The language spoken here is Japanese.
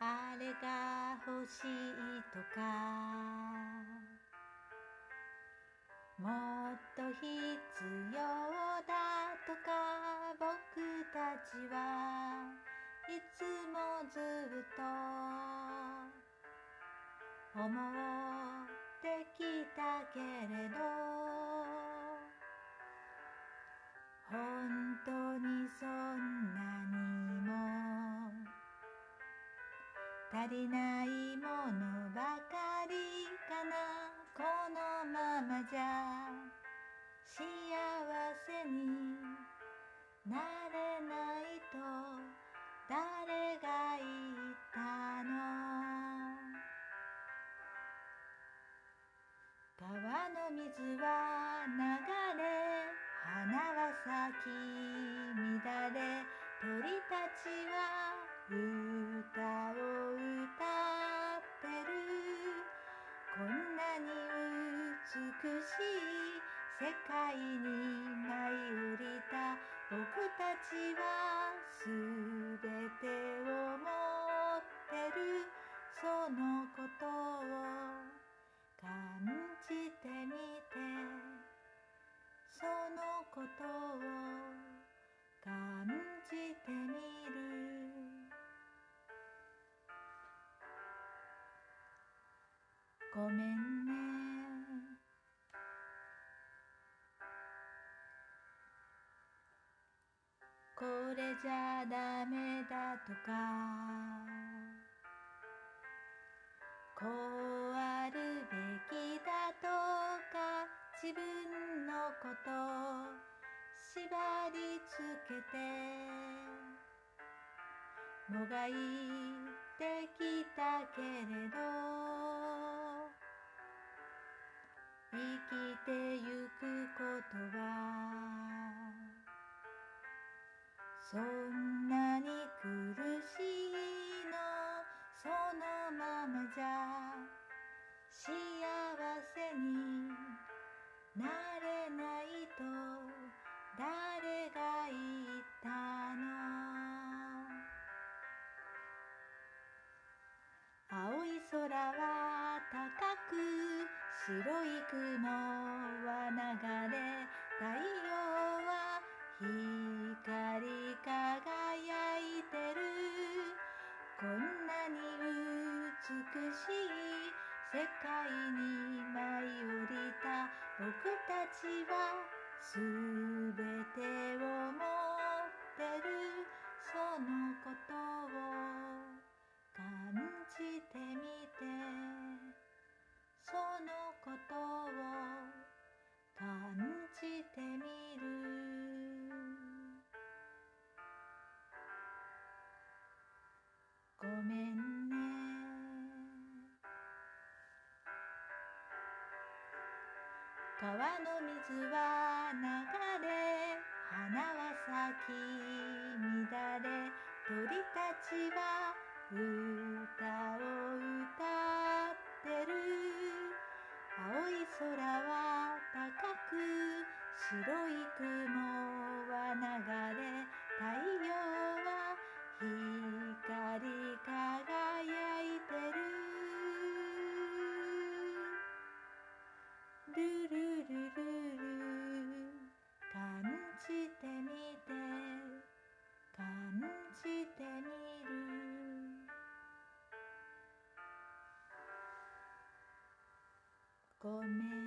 あれが欲しいとかもっと必要だとか僕たちはいつもずっと思ってきたけれど足りないものばかりかな。このままじゃ幸せになれないと誰が言ったの。川の水は流れ花は咲き乱れ鳥たちは歌美しい世界に舞い降りた僕たちはすべてを持ってる。そのことを感じてみて。そのことを感じてみる。ごめんね。これじゃダメだとか。こうあるべきだとか。自分のこと。縛りつけて。もがいてきたけれど。生きてそんなに苦しいの？そのままじゃ幸せになれないと誰が言ったの？青い空は高く白い雲は流れ太陽は光しい世界に舞い降りた。僕たちはすべてを持ってる。そのことを川の水は流れ花は咲き乱れ鳥たちは歌を歌ってる。青い空は高く白い雲は流れ太陽ごめん